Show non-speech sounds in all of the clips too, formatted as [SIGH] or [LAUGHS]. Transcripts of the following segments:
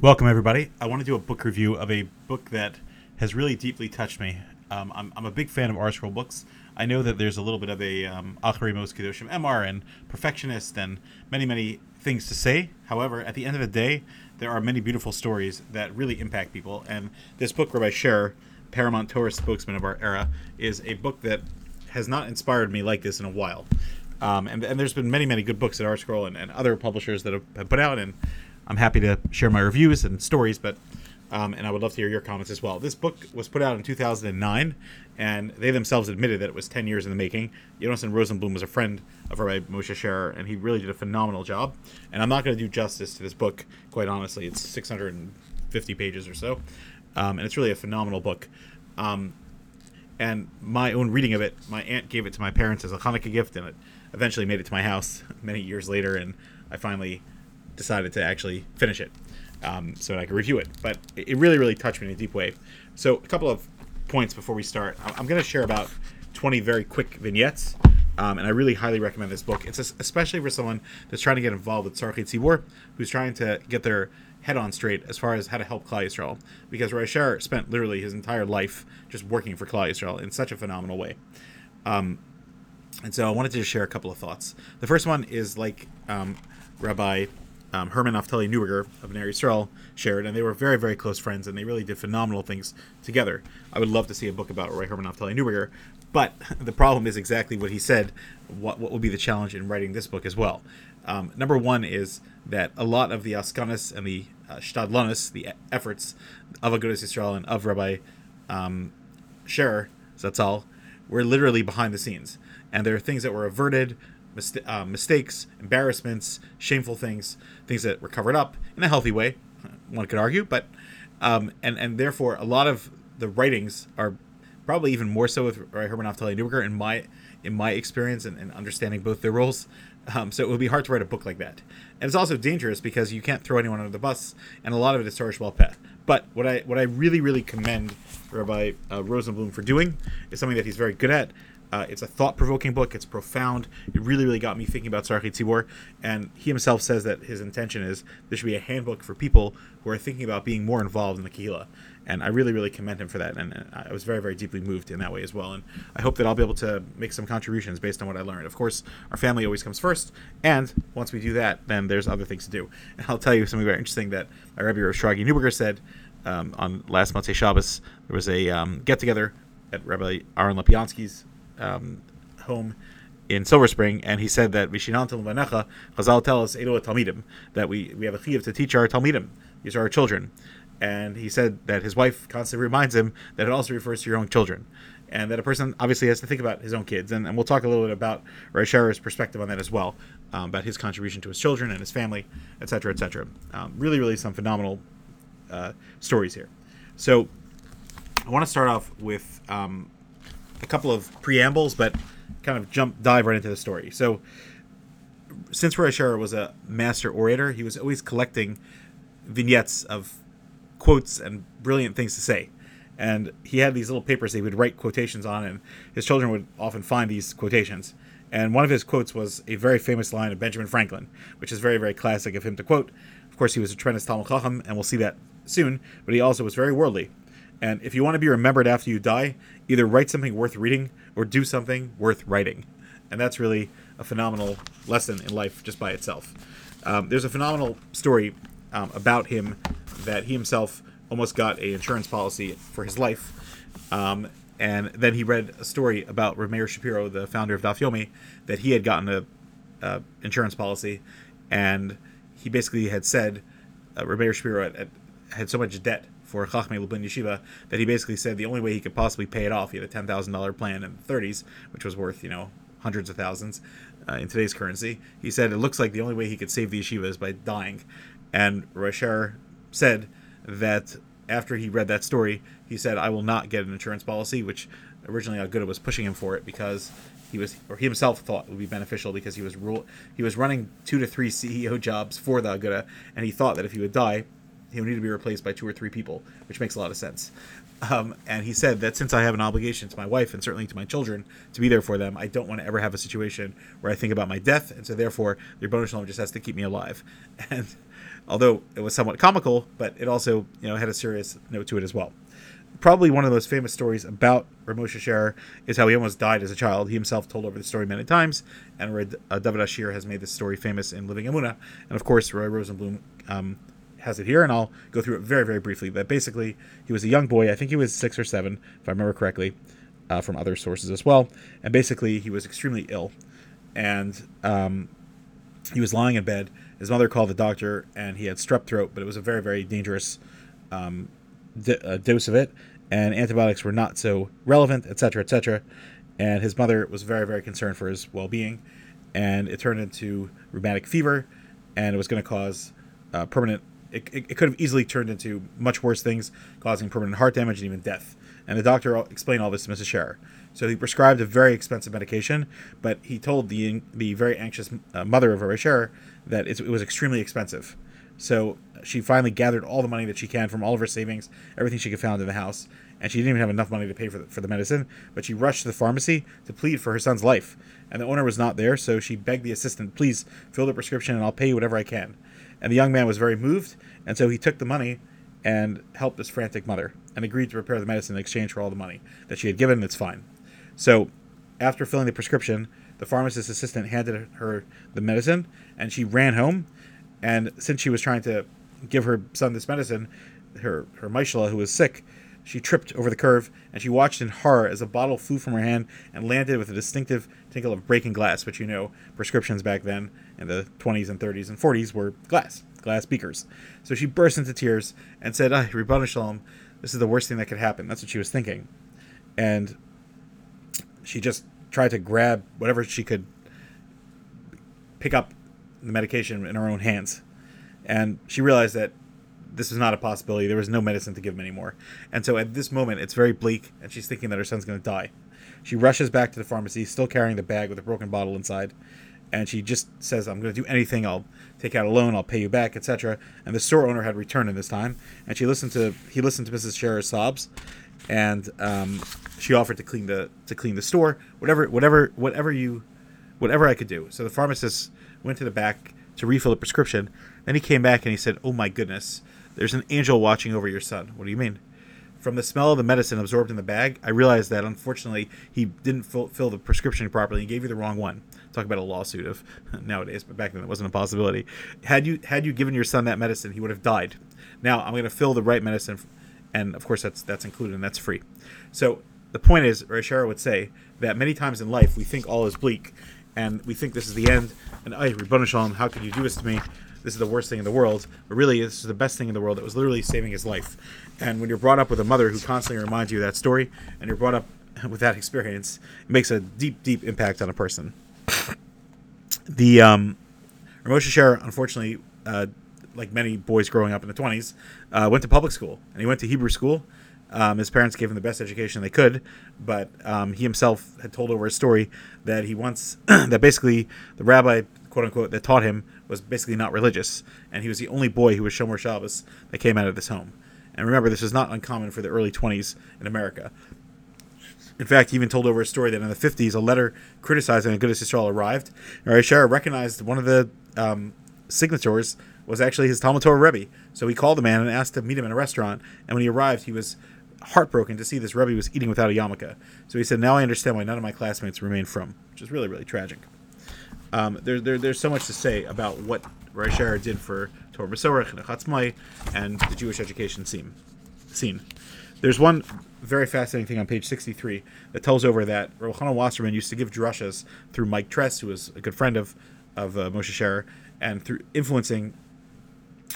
Welcome, everybody. I want to do a book review of a book that has really deeply touched me. Um, I'm, I'm a big fan of ArtScroll books. I know that there's a little bit of a um, Achari Mos Kedoshim Emor and perfectionist and many, many things to say. However, at the end of the day, there are many beautiful stories that really impact people. And this book, Rabbi Sher, Paramount Torah spokesman of our era, is a book that has not inspired me like this in a while. Um, and, and there's been many, many good books at ArtScroll and, and other publishers that have, have put out, and I'm happy to share my reviews and stories, but um, and I would love to hear your comments as well. This book was put out in 2009, and they themselves admitted that it was 10 years in the making. Jonathan Rosenblum was a friend of Rabbi Moshe Sherer, and he really did a phenomenal job. And I'm not going to do justice to this book, quite honestly. It's 650 pages or so, um, and it's really a phenomenal book. Um, and my own reading of it, my aunt gave it to my parents as a Hanukkah gift, and it eventually made it to my house [LAUGHS] many years later, and I finally decided to actually finish it um, so I could review it. But it really, really touched me in a deep way. So a couple of points before we start. I'm going to share about 20 very quick vignettes. Um, and I really highly recommend this book. It's especially for someone that's trying to get involved with Tzarchei Tzibur, who's trying to get their head on straight as far as how to help Klal Yisrael. Because Roy spent literally his entire life just working for Klal Yisrael in such a phenomenal way. Um, and so I wanted to share a couple of thoughts. The first one is like um, Rabbi um, Herman Naftali Neuberger of Ner Yisrael shared, and they were very, very close friends, and they really did phenomenal things together. I would love to see a book about Roy Herman Naftali Neuberger, but [LAUGHS] the problem is exactly what he said. What what will be the challenge in writing this book as well? Um, number one is that a lot of the Askanis and the uh, the efforts of Agudas Yisrael and of Rabbi um, Sherer Zatzal, were literally behind the scenes, and there are things that were averted uh, mistakes, embarrassments, shameful things, things that were covered up in a healthy way, one could argue. But um, and and therefore, a lot of the writings are probably even more so with Herman Naftali Neuberger in my in my experience and, and understanding both their roles. Um, so it would be hard to write a book like that, and it's also dangerous because you can't throw anyone under the bus, and a lot of it is Torah Peh. But what I what I really really commend Rabbi uh, Rosenblum for doing is something that he's very good at, uh, it's a thought provoking book. It's profound. It really, really got me thinking about Tzarchei Tzibur. And he himself says that his intention is there should be a handbook for people who are thinking about being more involved in the Kehillah. And I really, really commend him for that. And I was very, very deeply moved in that way as well. And I hope that I'll be able to make some contributions based on what I learned. Of course, our family always comes first. And once we do that, then there's other things to do. And I'll tell you something very interesting that my Rebbe Rav Shraga Neuberger said um, on last Motzei Shabbos. There was a um, get together at Rabbi Aaron Lopiansky's um, home in Silver Spring, and he said that Vishinantam Vanecha, Chazal tell us Talmidim, that we, we have a chiv to teach our Talmidim. These are our children. And he said that his wife constantly reminds him that it also refers to your own children. And that a person obviously has to think about his own kids. And, and we'll talk a little bit about Raishar's perspective on that as well, um, about his contribution to his children and his family, etc., etc. Um, really, really some phenomenal uh, stories here. So I want to start off with um, a couple of preambles, but kind of jump dive right into the story. So, since Roy Sherer was a master orator, he was always collecting vignettes of quotes and brilliant things to say. And he had these little papers he would write quotations on, and his children would often find these quotations. And one of his quotes was a very famous line of Benjamin Franklin, which is very, very classic of him to quote. Of course, he was a tremendous Talmud Chacham, and we'll see that soon, but he also was very worldly. And if you want to be remembered after you die, either write something worth reading or do something worth writing. And that's really a phenomenal lesson in life just by itself. Um, there's a phenomenal story um, about him that he himself almost got a insurance policy for his life. Um, and then he read a story about Rameir Shapiro, the founder of Daf Yomi, that he had gotten a, insurance policy, and he basically had said uh, Rameir Shapiro had, had so much debt for Chachmei Lublin Yeshiva that he basically said the only way he could possibly pay it off, he had a ten thousand dollar plan in the 30s, which was worth you know hundreds of thousands uh, in today's currency. He said it looks like the only way he could save the yeshiva is by dying, and Rasher said that after he read that story, he said, "I will not get an insurance policy," which originally Aguda was pushing him for it because he was or he himself thought would be beneficial because he was rule he was running two to three CEO jobs for the Aguda, and he thought that if he would die, he would need to be replaced by two or three people, which makes a lot of sense. Um, and he said that since I have an obligation to my wife and certainly to my children to be there for them, I don't want to ever have a situation where I think about my death, and so therefore the bonus Shalom just has to keep me alive. [LAUGHS] And although it was somewhat comical, but it also you know had a serious note to it as well. Probably one of the most famous stories about Rav Moshe Sherer is how he almost died as a child. He himself told over the story many times, and uh, David Ashear has made this story famous in Living Emunah, and of course Roy Rosenblum um, has it here, and I'll go through it very very briefly. But basically, he was a young boy. I think he was six or seven, if I remember correctly, uh, from other sources as well. And basically, he was extremely ill, and um, he was lying in bed. His mother called the doctor, and he had strep throat, but it was a very, very dangerous um, uh, dose of it, and antibiotics were not so relevant, etc., etc. And his mother was very, very concerned for his well-being, and it turned into rheumatic fever, and it was going to cause uh, permanent. It, it, it could have easily turned into much worse things, causing permanent heart damage and even death. And the doctor explained all this to Mrs. Sherer. So he prescribed a very expensive medication, but he told the the very anxious uh, mother of Rabbi Sherer that it was extremely expensive. So she finally gathered all the money that she can from all of her savings, everything she could find in the house, and she didn't even have enough money to pay for the, for the medicine. But she rushed to the pharmacy to plead for her son's life, and the owner was not there, so she begged the assistant, "Please fill the prescription, and I'll pay you whatever I can." And the young man was very moved, and so he took the money and helped this frantic mother, and agreed to prepare the medicine in exchange for all the money that she had given. And it's fine. So, after filling the prescription, the pharmacist's assistant handed her the medicine, and she ran home. And since she was trying to give her son this medicine, her her Maishla, who was sick, she tripped over the curve, and she watched in horror as a bottle flew from her hand and landed with a distinctive tinkle of breaking glass. which you know, prescriptions back then in the 20s and 30s and 40s were glass, glass beakers. So she burst into tears and said, "Ah, Ribbon Shalom, this is the worst thing that could happen." That's what she was thinking, and she just tried to grab whatever she could pick up the medication in her own hands. And she realized that this was not a possibility. There was no medicine to give him anymore. And so at this moment, it's very bleak, and she's thinking that her son's going to die. She rushes back to the pharmacy, still carrying the bag with a broken bottle inside. And she just says, I'm going to do anything. I'll take out a loan. I'll pay you back, etc. And the store owner had returned in this time. And she listened to, he listened to Mrs. Sherer's sobs. And um, she offered to clean the to clean the store, whatever whatever whatever you whatever I could do. So the pharmacist went to the back to refill the prescription. Then he came back and he said, "Oh my goodness, there's an angel watching over your son." What do you mean? From the smell of the medicine absorbed in the bag, I realized that unfortunately he didn't fill, the prescription properly. He gave you the wrong one. Talk about a lawsuit of [LAUGHS] nowadays, but back then it wasn't a possibility. Had you had you given your son that medicine, he would have died. Now I'm going to fill the right medicine, and of course that's that's included and that's free. So the point is, Rashara would say that many times in life we think all is bleak, and we think this is the end. And ay, Ribbon Shalom, how could you do this to me? This is the worst thing in the world. But really, this is the best thing in the world. It was literally saving his life. And when you're brought up with a mother who constantly reminds you of that story, and you're brought up [LAUGHS] with that experience, it makes a deep, deep impact on a person. The um, Ramosha Sherer, unfortunately, uh, like many boys growing up in the 20s, uh, went to public school, and he went to Hebrew school um, his parents gave him the best education they could, but um, he himself had told over a story that he once [CLEARS THROAT] that basically the rabbi, quote unquote, that taught him was basically not religious, and he was the only boy who was Shomer Shabbos that came out of this home. And remember, this was not uncommon for the early 20s in America. In fact, he even told over a story that in the 50s, a letter criticizing a Agudas Yisrael arrived. And Rishara recognized one of the um, signatories was actually his Talmud Torah Rebbe. So he called the man and asked to meet him in a restaurant. And when he arrived, he was heartbroken to see this Rebbe was eating without a yarmulke. So he said, "Now I understand why none of my classmates remain from," which is really really tragic. Um, there, there, there's so much to say about what Reishar did for Torah Masorach and Chatzmai and the Jewish education scene. scene. There's one very fascinating thing on page 63 that tells over that Rabbi Wasserman used to give drushas through Mike Tress, who was a good friend of of uh, Moshe Sherer, and through influencing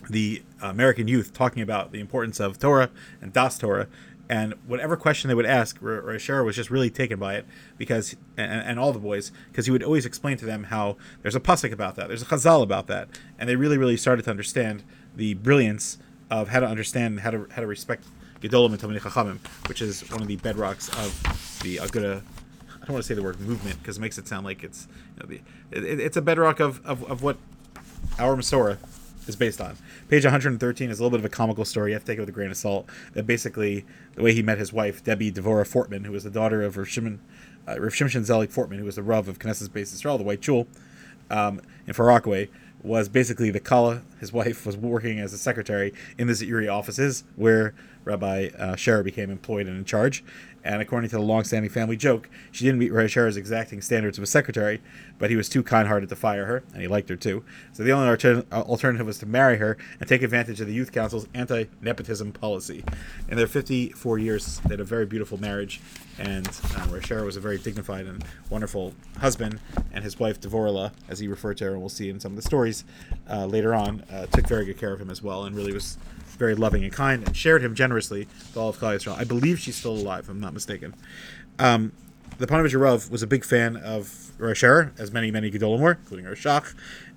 the American youth, talking about the importance of Torah and Das Torah, and whatever question they would ask, Rashara was just really taken by it because, and, and all the boys, because he would always explain to them how there's a pasuk about that, there's a chazal about that, and they really, really started to understand the brilliance of how to understand how to how to respect Gedolim and Talmidei Chachamim, which is one of the bedrocks of the Aguda. I don't want to say the word movement because it makes it sound like it's you know, the, it, it's a bedrock of, of, of what our Masorah is based on. Page 113 is a little bit of a comical story. You have to take it with a grain of salt. That basically, the way he met his wife, Debbie Devora Fortman, who was the daughter of Rav Shimon, uh, Zelig Fortman, who was the Rav of Knesset Beis Israel, the White Shul, um, in Far Rockaway, was basically the Kala, his wife, was working as a secretary in the Zeirei offices where Rabbi uh, Sherer became employed and in charge. And according to the long-standing family joke, she didn't meet Rabbi exacting standards of a secretary, but he was too kind-hearted to fire her, and he liked her too. So the only alter- alternative was to marry her and take advantage of the youth council's anti-nepotism policy. In their 54 years, they had a very beautiful marriage, and um, Rabbi was a very dignified and wonderful husband, and his wife Devorah, as he referred to her, and we'll see in some of the stories uh, later on, uh, took very good care of him as well, and really was very loving and kind, and shared him generously with all of Klal. I believe she's still alive, if I'm not mistaken. Um, the Panovich was a big fan of Rosh as many, many Gedolim were, including Roshach,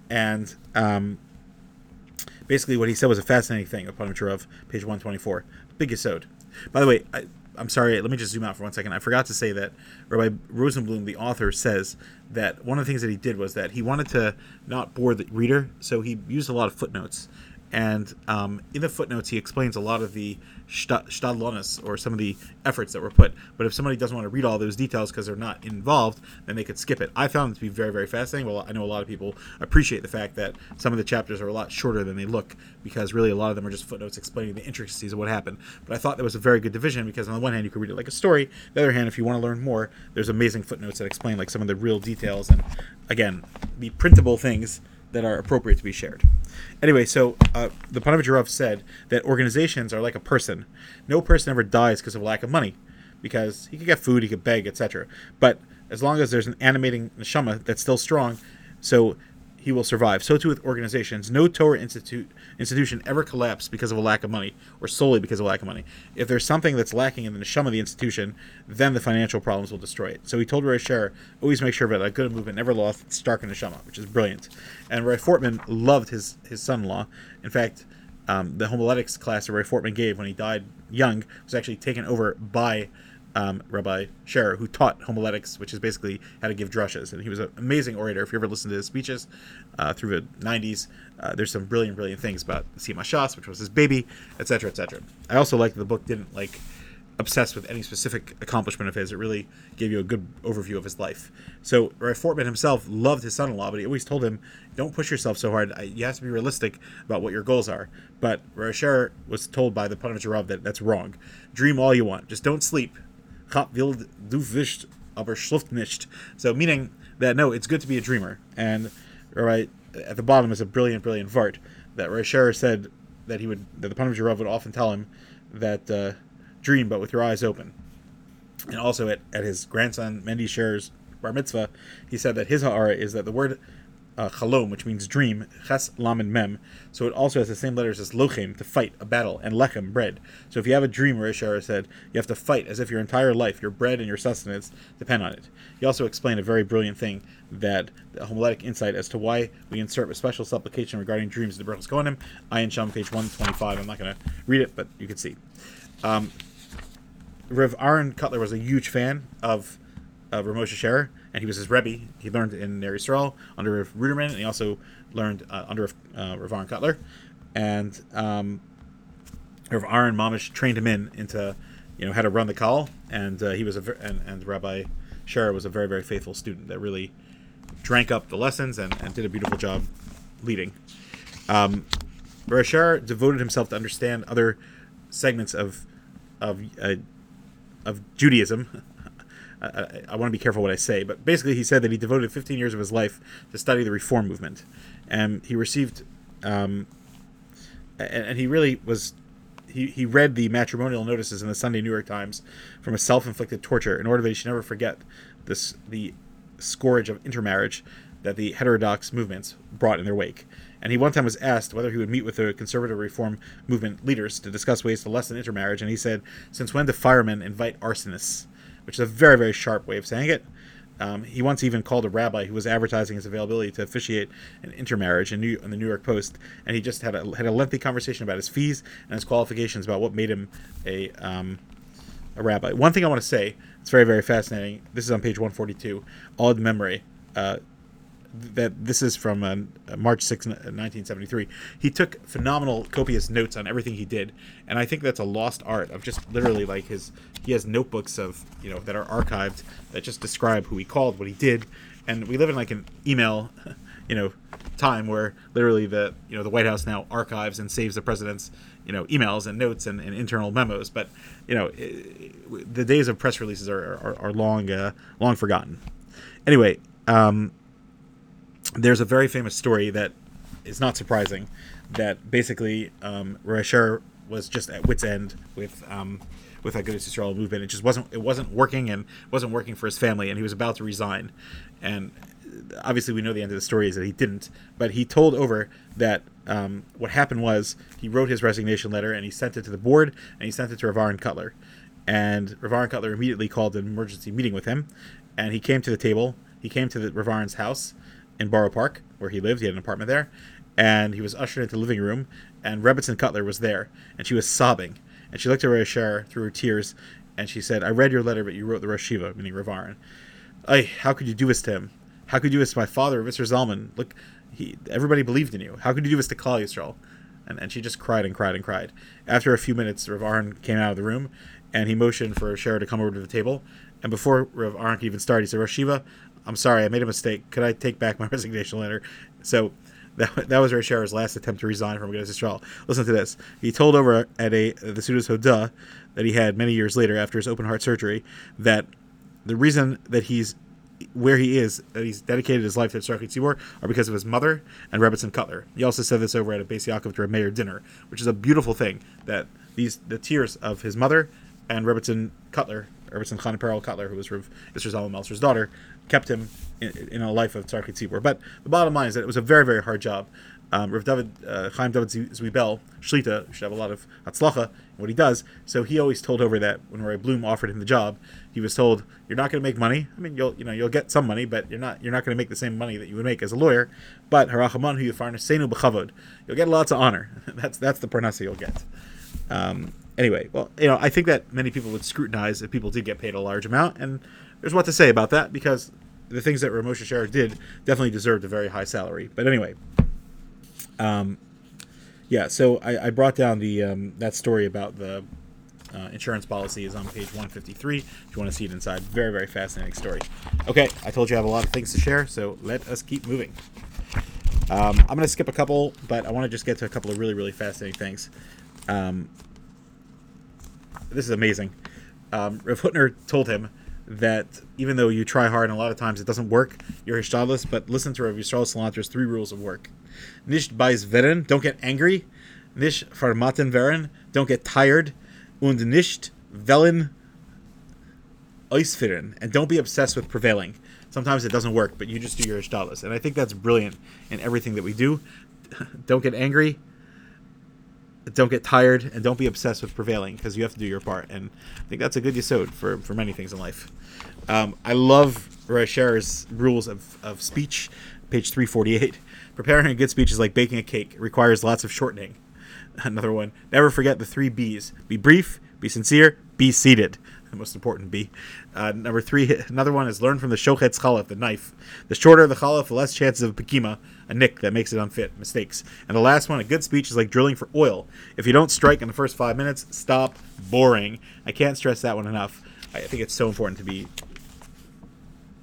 and um, basically what he said was a fascinating thing of Panovich page 124. Big Yisod. By the way, I, I'm sorry, let me just zoom out for one second. I forgot to say that Rabbi Rosenblum, the author, says that one of the things that he did was that he wanted to not bore the reader, so he used a lot of footnotes and um, in the footnotes he explains a lot of the shtadlonis or some of the efforts that were put. But if somebody doesn't want to read all those details because they're not involved, then they could skip it. I found it to be very, very fascinating. Well, I know a lot of people appreciate the fact that some of the chapters are a lot shorter than they look because really a lot of them are just footnotes explaining the intricacies of what happened. But I thought that was a very good division because on the one hand you could read it like a story. The other hand, if you want to learn more, there's amazing footnotes that explain like some of the real details and again the printable things that are appropriate to be shared. Anyway, so uh, the Panovich said that organizations are like a person. No person ever dies because of lack of money, because he could get food, he could beg, etc. But as long as there's an animating neshama that's still strong, so he will survive. So too with organizations. No Torah institute institution ever collapsed because of a lack of money, or solely because of a lack of money. If there's something that's lacking in the neshama of the institution, then the financial problems will destroy it. So he told Roy Sherer, always make sure that a good movement never lost its stark neshama, which is brilliant. And Roy Fortman loved his his son-in-law. In fact, um, the homiletics class that Roy Fortman gave when he died young was actually taken over by um, Rabbi Sherer, who taught homiletics, which is basically how to give drushes. And he was an amazing orator. If you ever listen to his speeches uh, through the 90s, uh, there's some brilliant, brilliant things about Sima Shas, which was his baby, etc., etc. I also like that the book didn't like obsess with any specific accomplishment of his. It really gave you a good overview of his life. So Rabbi Fortman himself loved his son-in-law, but he always told him, "Don't push yourself so hard. You have to be realistic about what your goals are." But Rabbi Sherer was told by the Panovich Rav that that's wrong. Dream all you want, just don't sleep du aber nicht. So meaning that no, it's good to be a dreamer. And right at the bottom is a brilliant, brilliant vart that Reisher said that he would that the Panovich Rav would often tell him that uh, dream but with your eyes open. And also at, at his grandson Mendy Sher's bar mitzvah, he said that his ha'ara is that the word uh, chalom, which means dream, ches, lam, and mem. So it also has the same letters as lochem, to fight, a battle, and lechem, bread. So if you have a dream, Rishara said, you have to fight as if your entire life, your bread and your sustenance, depend on it. He also explained a very brilliant thing that homiletic insight as to why we insert a special supplication regarding dreams in the Berachos Kohanim, Ayin Sham, page 125. I'm not going to read it, but you can see. Um, Rev Aaron Kotler was a huge fan of, of Ramosha and he was his rebbe. He learned in Ner Yisrael under Ruderman, and he also learned uh, under uh, Rav Aaron Kotler. And um, Rav Aaron Mamish trained him in into, you know, how to run the call, and uh, he was a ver- and, and Rabbi Sherer was a very very faithful student that really drank up the lessons and, and did a beautiful job leading. Um, Rabbi devoted himself to understand other segments of of uh, of Judaism [LAUGHS] I, I, want to be careful what I say, but basically he said that he devoted 15 years of his life to study the reform movement, and he received, um, and, and he really was, he, he read the matrimonial notices in the Sunday New York Times from a self-inflicted torture in order that he should never forget this the scourge of intermarriage that the heterodox movements brought in their wake. And he one time was asked whether he would meet with the conservative reform movement leaders to discuss ways to lessen intermarriage, and he said, "Since when do firemen invite arsonists?" Which is a very, very sharp way of saying it. Um, he once even called a rabbi who was advertising his availability to officiate an intermarriage in, New, in the New York Post, and he just had a, had a lengthy conversation about his fees and his qualifications about what made him a um, a rabbi. One thing I want to say, it's very very fascinating. This is on page 142, Odd Memory. Uh, that this is from uh, March 6, 1973. He took phenomenal, copious notes on everything he did, and I think that's a lost art of just literally like his. He has notebooks of you know that are archived that just describe who he called, what he did, and we live in like an email [LAUGHS] you know time where literally the you know the White House now archives and saves the president's you know emails and notes and, and internal memos. But you know it, the days of press releases are are, are long uh, long forgotten. Anyway, um, there's a very famous story that is not surprising that basically um, Recher was just at wit's end with um, with that Agudas Yisrael movement. It just wasn't it wasn't working and wasn't working for his family, and he was about to resign. And obviously, we know the end of the story is that he didn't. But he told over that um, what happened was he wrote his resignation letter and he sent it to the board and he sent it to Rav Kotler. And Rav Kotler immediately called an emergency meeting with him, and he came to the table. He came to the Rav Aharon's house in Borough Park, where he lived. He had an apartment there, and he was ushered into the living room. And Rebbetzin Kotler was there, and she was sobbing and she looked at Rashar through her tears, and she said, "I read your letter, but you wrote the Rosh Shiva, meaning Rav Aharon. Ay, how could you do this to him? How could you do this to my father, Mr. Zalman? Look, he, everybody believed in you. How could you do this to Klal Yisrael?" And, and she just cried and cried and cried. After a few minutes, Rav came out of the room, and he motioned for Cher to come over to the table. And before Rav Aharon could even start, he said, Rosh Shiva, I'm sorry, I made a mistake. Could I take back my [LAUGHS] resignation letter? So that, that was Ray Rasher's last attempt to resign from Agudas Yisrael. Listen to this. He told over at a the Sudas Hoda that he had many years later after his open heart surgery that the reason that he's where he is, that he's dedicated his life to Tzarchi Tzibor, are because of his mother and Rebbetzin Kotler. He also said this over at a Beis Yaakov to a mayor dinner, which is a beautiful thing that these the tears of his mother and Rebbetzin Kotler, Rebbetzin Chana Perel Kotler, who was Rav Isser Zalman daughter, kept him in, in a life of Tzarchi Tzibor. But the bottom line is that it was a very, very hard job. Um, Rav David, uh, Chaim David Zwiebel, Shlita, should have a lot of hatzlacha in what he does. So he always told over that when Roy Bloom offered him the job, he was told, "You're not going to make money. I mean, you'll you know you'll get some money, but you're not you're not going to make the same money that you would make as a lawyer. But harachaman hu senu b'chavod. You'll get lots of honor. [LAUGHS] that's that's the parnasa you'll get." Um, anyway, well, you know, I think that many people would scrutinize if people did get paid a large amount, and there's what to say about that because the things that Ramosha Sherrick did definitely deserved a very high salary. But anyway, um, yeah. So I, I brought down the um, that story about the uh, insurance policy is on page 153. If you want to see it inside, very very fascinating story. Okay, I told you I have a lot of things to share, so let us keep moving. Um, I'm going to skip a couple, but I want to just get to a couple of really really fascinating things. Um, this is amazing. Um, Rav Hutner told him that even though you try hard and a lot of times it doesn't work, you're hishtadlus, but listen to Rav Yisrael Salanter's three rules of work. Nicht bais veren, don't get angry. Nicht farmaten veren, don't get tired. Und nicht velen oisfiren, and don't be obsessed with prevailing. Sometimes it doesn't work, but you just do your hishtadlus. And I think that's brilliant in everything that we do. [LAUGHS] don't get angry, don't get tired and don't be obsessed with prevailing because you have to do your part. And I think that's a good yisod for, for many things in life. Um, I love Rasher's rules of, of speech, page 348. Preparing a good speech is like baking a cake, it requires lots of shortening. [LAUGHS] Another one, never forget the three B's be brief, be sincere, be seated the most important B. Uh, number three, [LAUGHS] another one is learn from the shochet chalif, the knife. The shorter the chalif, the less chances of pekima, a nick that makes it unfit, mistakes. And the last one, a good speech is like drilling for oil. If you don't strike in the first five minutes, stop. Boring. I can't stress that one enough. I think it's so important to be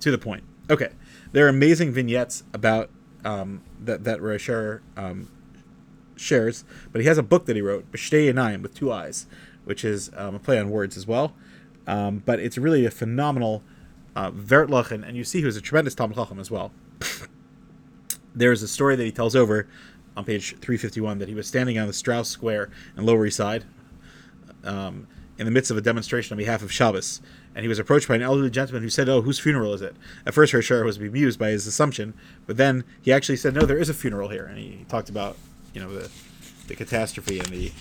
to the point. Okay, there are amazing vignettes about um, that that Rasher um, shares, but he has a book that he wrote, Yanayim, with two eyes, which is um, a play on words as well. Um, but it's really a phenomenal uh, Vertlach, and, you see he was a tremendous Talmud Chacham as well. There's a story that he tells over on page 351 that he was standing on the Straus Square in Lower East Side um, in the midst of a demonstration on behalf of Shabbos, and he was approached by an elderly gentleman who said, "Oh, whose funeral is it?" At first, Rasher was bemused by his assumption, but then he actually said, "No, there is a funeral here," and he, he talked about, you know, the the catastrophe and the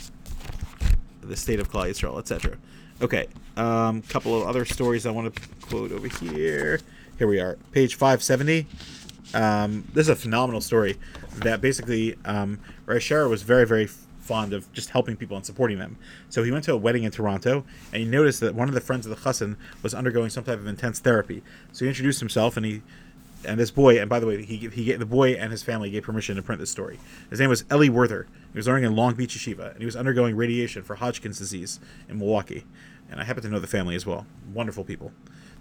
the state of Klal Yisrael, etc. Okay, a um, couple of other stories I want to quote over here. Here we are, page 570. Um, this is a phenomenal story that basically um, Rashara was very, very fond of just helping people and supporting them. So he went to a wedding in Toronto and he noticed that one of the friends of the chassan was undergoing some type of intense therapy. So he introduced himself and he and this boy, and by the way, he he the boy and his family gave permission to print this story. His name was Eli Werther. He was learning in Long Beach Yeshiva, and he was undergoing radiation for Hodgkin's disease in Milwaukee. And I happen to know the family as well. Wonderful people.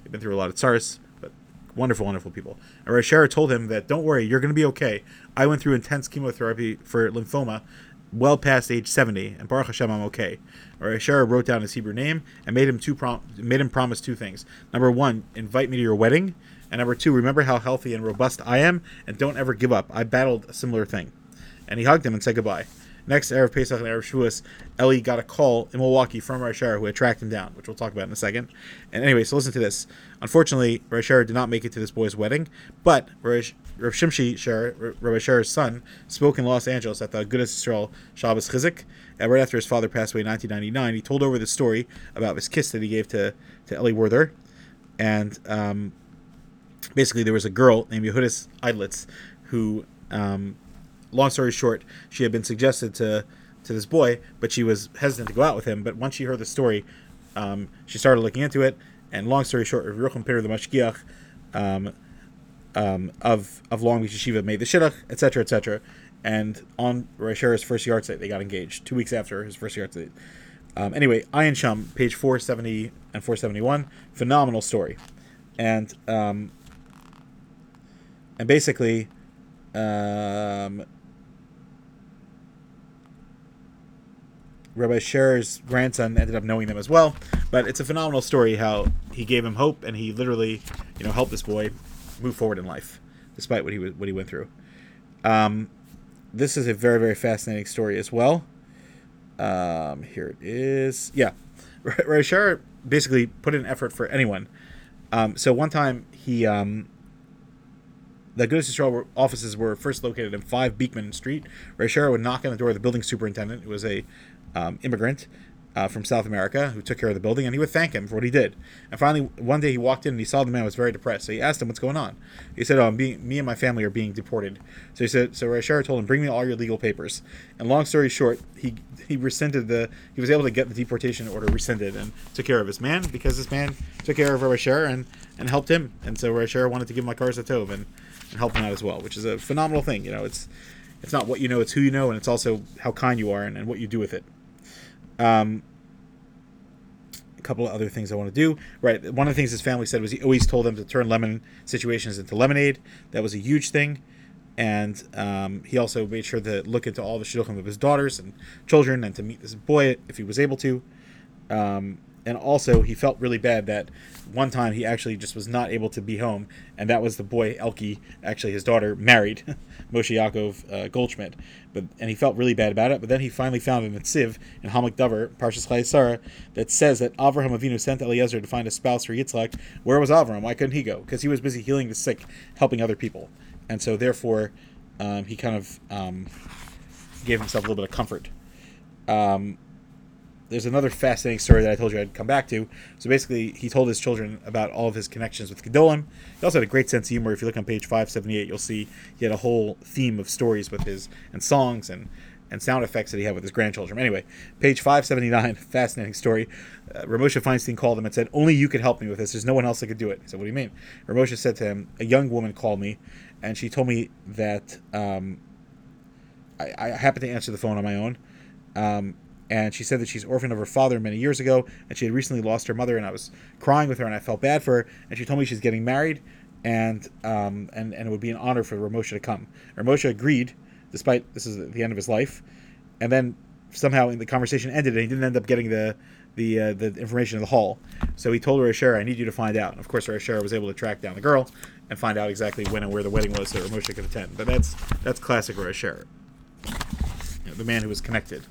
They've been through a lot of tsars, but wonderful, wonderful people. And Rashara told him that don't worry, you're going to be okay. I went through intense chemotherapy for lymphoma, well past age 70, and Baruch Hashem, I'm okay. Rashara wrote down his Hebrew name and made him two prom- made him promise two things. Number one, invite me to your wedding, and number two, remember how healthy and robust I am, and don't ever give up. I battled a similar thing. And he hugged him and said goodbye. Next, Erev Pesach and Erev Shavuos, Eli got a call in Milwaukee from Rashar who had tracked him down, which we'll talk about in a second. And anyway, so listen to this. Unfortunately, Rashar did not make it to this boy's wedding, but Rav Shimshi Shar, Rabbi son, spoke in Los Angeles at the Agudas Yisrael Shabbos Chizik. And right after his father passed away in 1999, he told over the story about his kiss that he gave to, to Eli Werther. And um, basically, there was a girl named Yehudis Eidlitz who um, long story short, she had been suggested to to this boy, but she was hesitant to go out with him. But once she heard the story, um, she started looking into it. And long story short, Yerucham Peter the Mashgiach um, um, of of Long Beach Yeshiva made the shidduch, etc., etc. And on Rashara's first yahrzeit, they got engaged two weeks after his first yahrzeit. Um, anyway, Ayin Sham, page 470 and 471, phenomenal story. And um, and basically, um, Rabbi Sher's grandson ended up knowing them as well. But it's a phenomenal story how he gave him hope and he literally, you know, helped this boy move forward in life, despite what he was, what he went through. Um, this is a very very fascinating story as well. Um, here it is. Yeah, Rabbi Sher basically put in effort for anyone. Um, so one time he um, the Agudas Yisrael offices were first located in 5 Beekman Street. Rashara would knock on the door of the building superintendent, who was a um, immigrant uh, from South America who took care of the building, and he would thank him for what he did. And finally, one day he walked in and he saw the man was very depressed. So he asked him, "What's going on?" He said, "Oh, being, me and my family are being deported." So he said, so Rashara told him, "Bring me all your legal papers." And long story short, he he rescinded the he was able to get the deportation order rescinded and took care of his man because this man took care of Rashara and and helped him. And so Rashara wanted to give him a Karza Tov and, and help out as well, which is a phenomenal thing. You know, it's it's not what you know, it's who you know, and it's also how kind you are and, and what you do with it. Um, a couple of other things I want to do. Right, one of the things his family said was he always told them to turn lemon situations into lemonade. That was a huge thing, and um, he also made sure to look into all the shidduchim of his daughters and children, and to meet this boy if he was able to. Um, and also he felt really bad that one time he actually just was not able to be home, and that was the boy Elkie, actually his daughter, married [LAUGHS] Moshe Yaakov uh, Goldschmidt, but and he felt really bad about it. But then he finally found in Tziv in Ha'amek Davar, Parshas Chayesara, that says that Avraham Avinu sent Eliezer to find a spouse for Yitzchak. Where was Avraham? Why couldn't he go? Because he was busy healing the sick, helping other people, and so therefore um, he kind of um, gave himself a little bit of comfort. Um, there's another fascinating story that I told you I'd come back to. So basically, he told his children about all of his connections with Gedolim. He also had a great sense of humor. If you look on page 578, you'll see he had a whole theme of stories with his and songs and and sound effects that he had with his grandchildren. Anyway, page 579, [LAUGHS] fascinating story. Uh, Ramosha Feinstein called him and said, Only you could help me with this. There's no one else that could do it. He said, What do you mean? Ramosha said to him, A young woman called me, and she told me that um, I, I happened to answer the phone on my own. Um, and she said that she's orphaned of her father many years ago, and she had recently lost her mother, and I was crying with her, and I felt bad for her, and she told me she's getting married, and um, and and it would be an honor for Ramosha to come. Ramosha agreed, despite this is the end of his life, and then somehow in the conversation ended, and he didn't end up getting the the uh, the information in the hall. So he told Rashara, "I need you to find out." And of course, Rashara was able to track down the girl and find out exactly when and where the wedding was, so Ramosha could attend. But that's that's classic Rashara, you know, the man who was connected.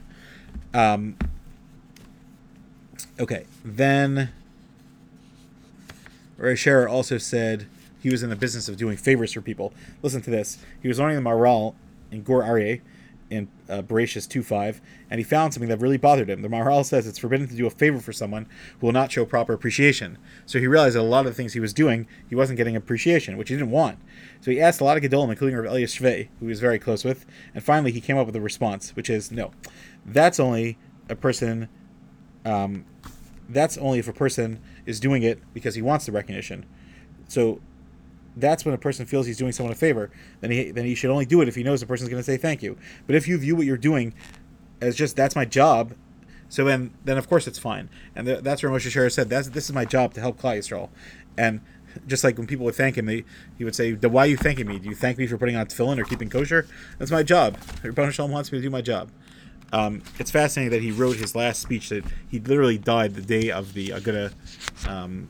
Um, okay, then Rashara also said he was in the business of doing favors for people. Listen to this. He was learning the Maharal in Gur Aryeh in uh, Bereshis 2.5, and he found something that really bothered him. The Maharal says it's forbidden to do a favor for someone who will not show proper appreciation. So he realized that a lot of the things he was doing, he wasn't getting appreciation, which he didn't want. So he asked a lot of Gedolim, including Rav Elya Svei, who he was very close with, and finally he came up with a response, which is no. That's only a person. Um, that's only if a person is doing it because he wants the recognition. So that's when a person feels he's doing someone a favor. Then he then he should only do it if he knows the person's going to say thank you. But if you view what you're doing as just that's my job, so then then of course it's fine. And th- that's where Moshe Shara said that's this is my job to help Yisrael. And just like when people would thank him, they, he would say, "Why are you thanking me? Do you thank me for putting on tefillin or keeping kosher? That's my job. Ribono Shel Olam wants me to do my job." Um, it's fascinating that he wrote his last speech that he literally died the day of the Aguda, um,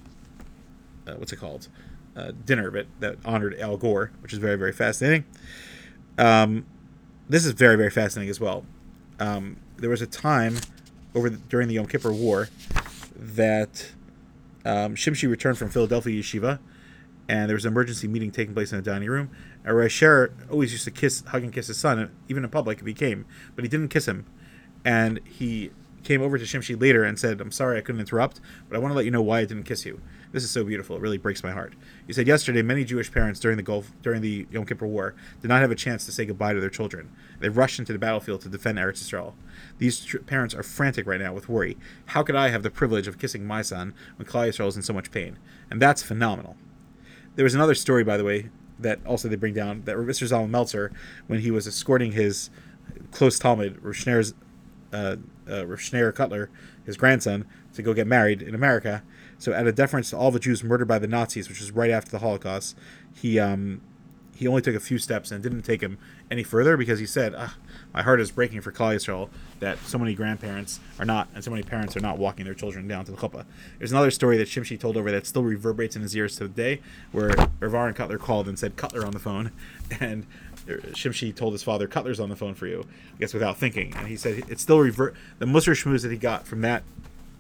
uh, what's it called, uh, dinner that, that honored Al Gore, which is very very fascinating. Um, this is very very fascinating as well. Um, there was a time over the, during the Yom Kippur War that um, Shimshi returned from Philadelphia Yeshiva, and there was an emergency meeting taking place in the dining room. And Rasher always used to kiss, hug, and kiss his son, even in public if he came, but he didn't kiss him. And he came over to Shimshi later and said, "I'm sorry I couldn't interrupt, but I want to let you know why I didn't kiss you. This is so beautiful. It really breaks my heart." He said, "Yesterday, many Jewish parents during the Gulf during the Yom Kippur War did not have a chance to say goodbye to their children. They rushed into the battlefield to defend Eretz Yisrael. These tr- parents are frantic right now with worry. How could I have the privilege of kissing my son when Klal Yisrael is in so much pain? And that's phenomenal." There was another story, by the way, that also they bring down that Isser Zalman Meltzer, when he was escorting his close Talmud, Rav Schneer's uh, uh, Rav Schneer Kotler, his grandson, to go get married in America. So, out of deference to all the Jews murdered by the Nazis, which was right after the Holocaust, he um, he only took a few steps and didn't take him any further because he said, ah, "My heart is breaking for Yisrael that so many grandparents are not, and so many parents are not walking their children down to the chuppah." There's another story that Shimshi told over that still reverberates in his ears to the day, where Rav Aaron Kotler called and said Kotler on the phone, [LAUGHS] and Shimshi told his father Kotler's on the phone for you, I guess without thinking, and he said it still revert the Musar shmooze that he got from that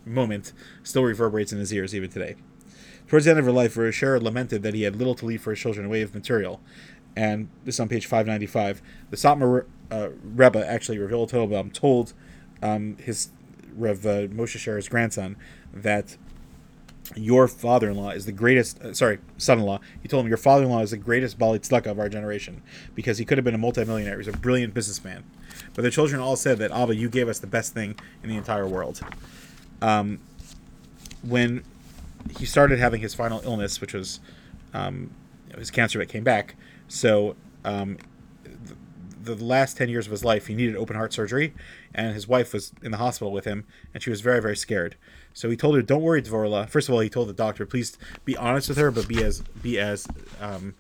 moment still reverberates in his ears even today. Towards the end of her life, Rasher lamented that he had little to leave for his children in way of material. And this is on page 595. The Satmar uh, Rebbe, actually, Rav Tobam, told um, his Rev uh, Moshe Sher's grandson that your father-in-law is the greatest uh, sorry son-in-law he told him your father-in-law is the greatest bali tzedakah of our generation because he could have been a multimillionaire he's a brilliant businessman but the children all said that abba you gave us the best thing in the entire world um, when he started having his final illness which was um, his cancer that came back so um, the, the last 10 years of his life he needed open heart surgery and his wife was in the hospital with him and she was very very scared so he told her, "Don't worry, Dvorla." First of all, he told the doctor, "Please be honest with her, but be as be as um,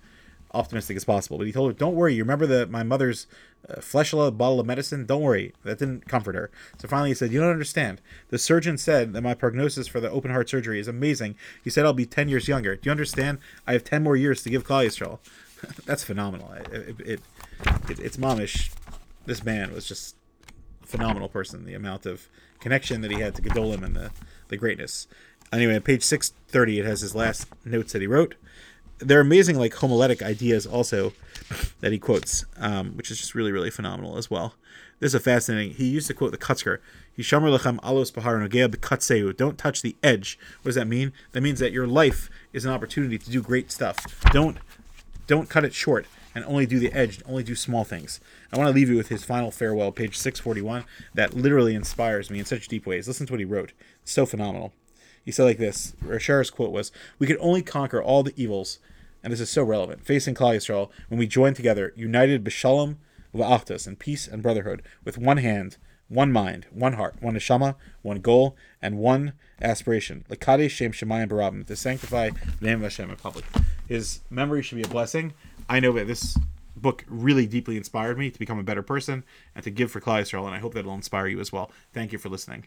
optimistic as possible." But he told her, "Don't worry. You remember the my mother's uh, fleshla bottle of medicine? Don't worry." That didn't comfort her. So finally, he said, "You don't understand. The surgeon said that my prognosis for the open heart surgery is amazing. He said I'll be ten years younger. Do you understand? I have ten more years to give Yisrael. [LAUGHS] That's phenomenal. It, it, it, it it's momish. This man was just." phenomenal person. The amount of connection that he had to Gedolim and the the greatness. Anyway, on page 630, it has his last notes that he wrote. They're amazing, like homiletic ideas also that he quotes, um, which is just really, really phenomenal as well. This is a fascinating. He used to quote the Kotzker. Hishamar lechem alos bahar nogeab katseu. Don't touch the edge. What does that mean? That means that your life is an opportunity to do great stuff. Don't don't cut it short and only do the edge, only do small things. I want to leave you with his final farewell, page 641, that literally inspires me in such deep ways. Listen to what he wrote. So phenomenal. He said like this Rashar's quote was, We can only conquer all the evils, and this is so relevant, facing Klal Yisrael when we join together, united b'shalom v'achtas, in peace and brotherhood, with one hand, one mind, one heart, one neshama, one goal, and one aspiration. Lakade Shem Shemayim Barabim, to sanctify the name of Hashem in public. His memory should be a blessing. I know that this book really deeply inspired me to become a better person and to give for Klal Yisrael, and I hope that it'll inspire you as well. Thank you for listening.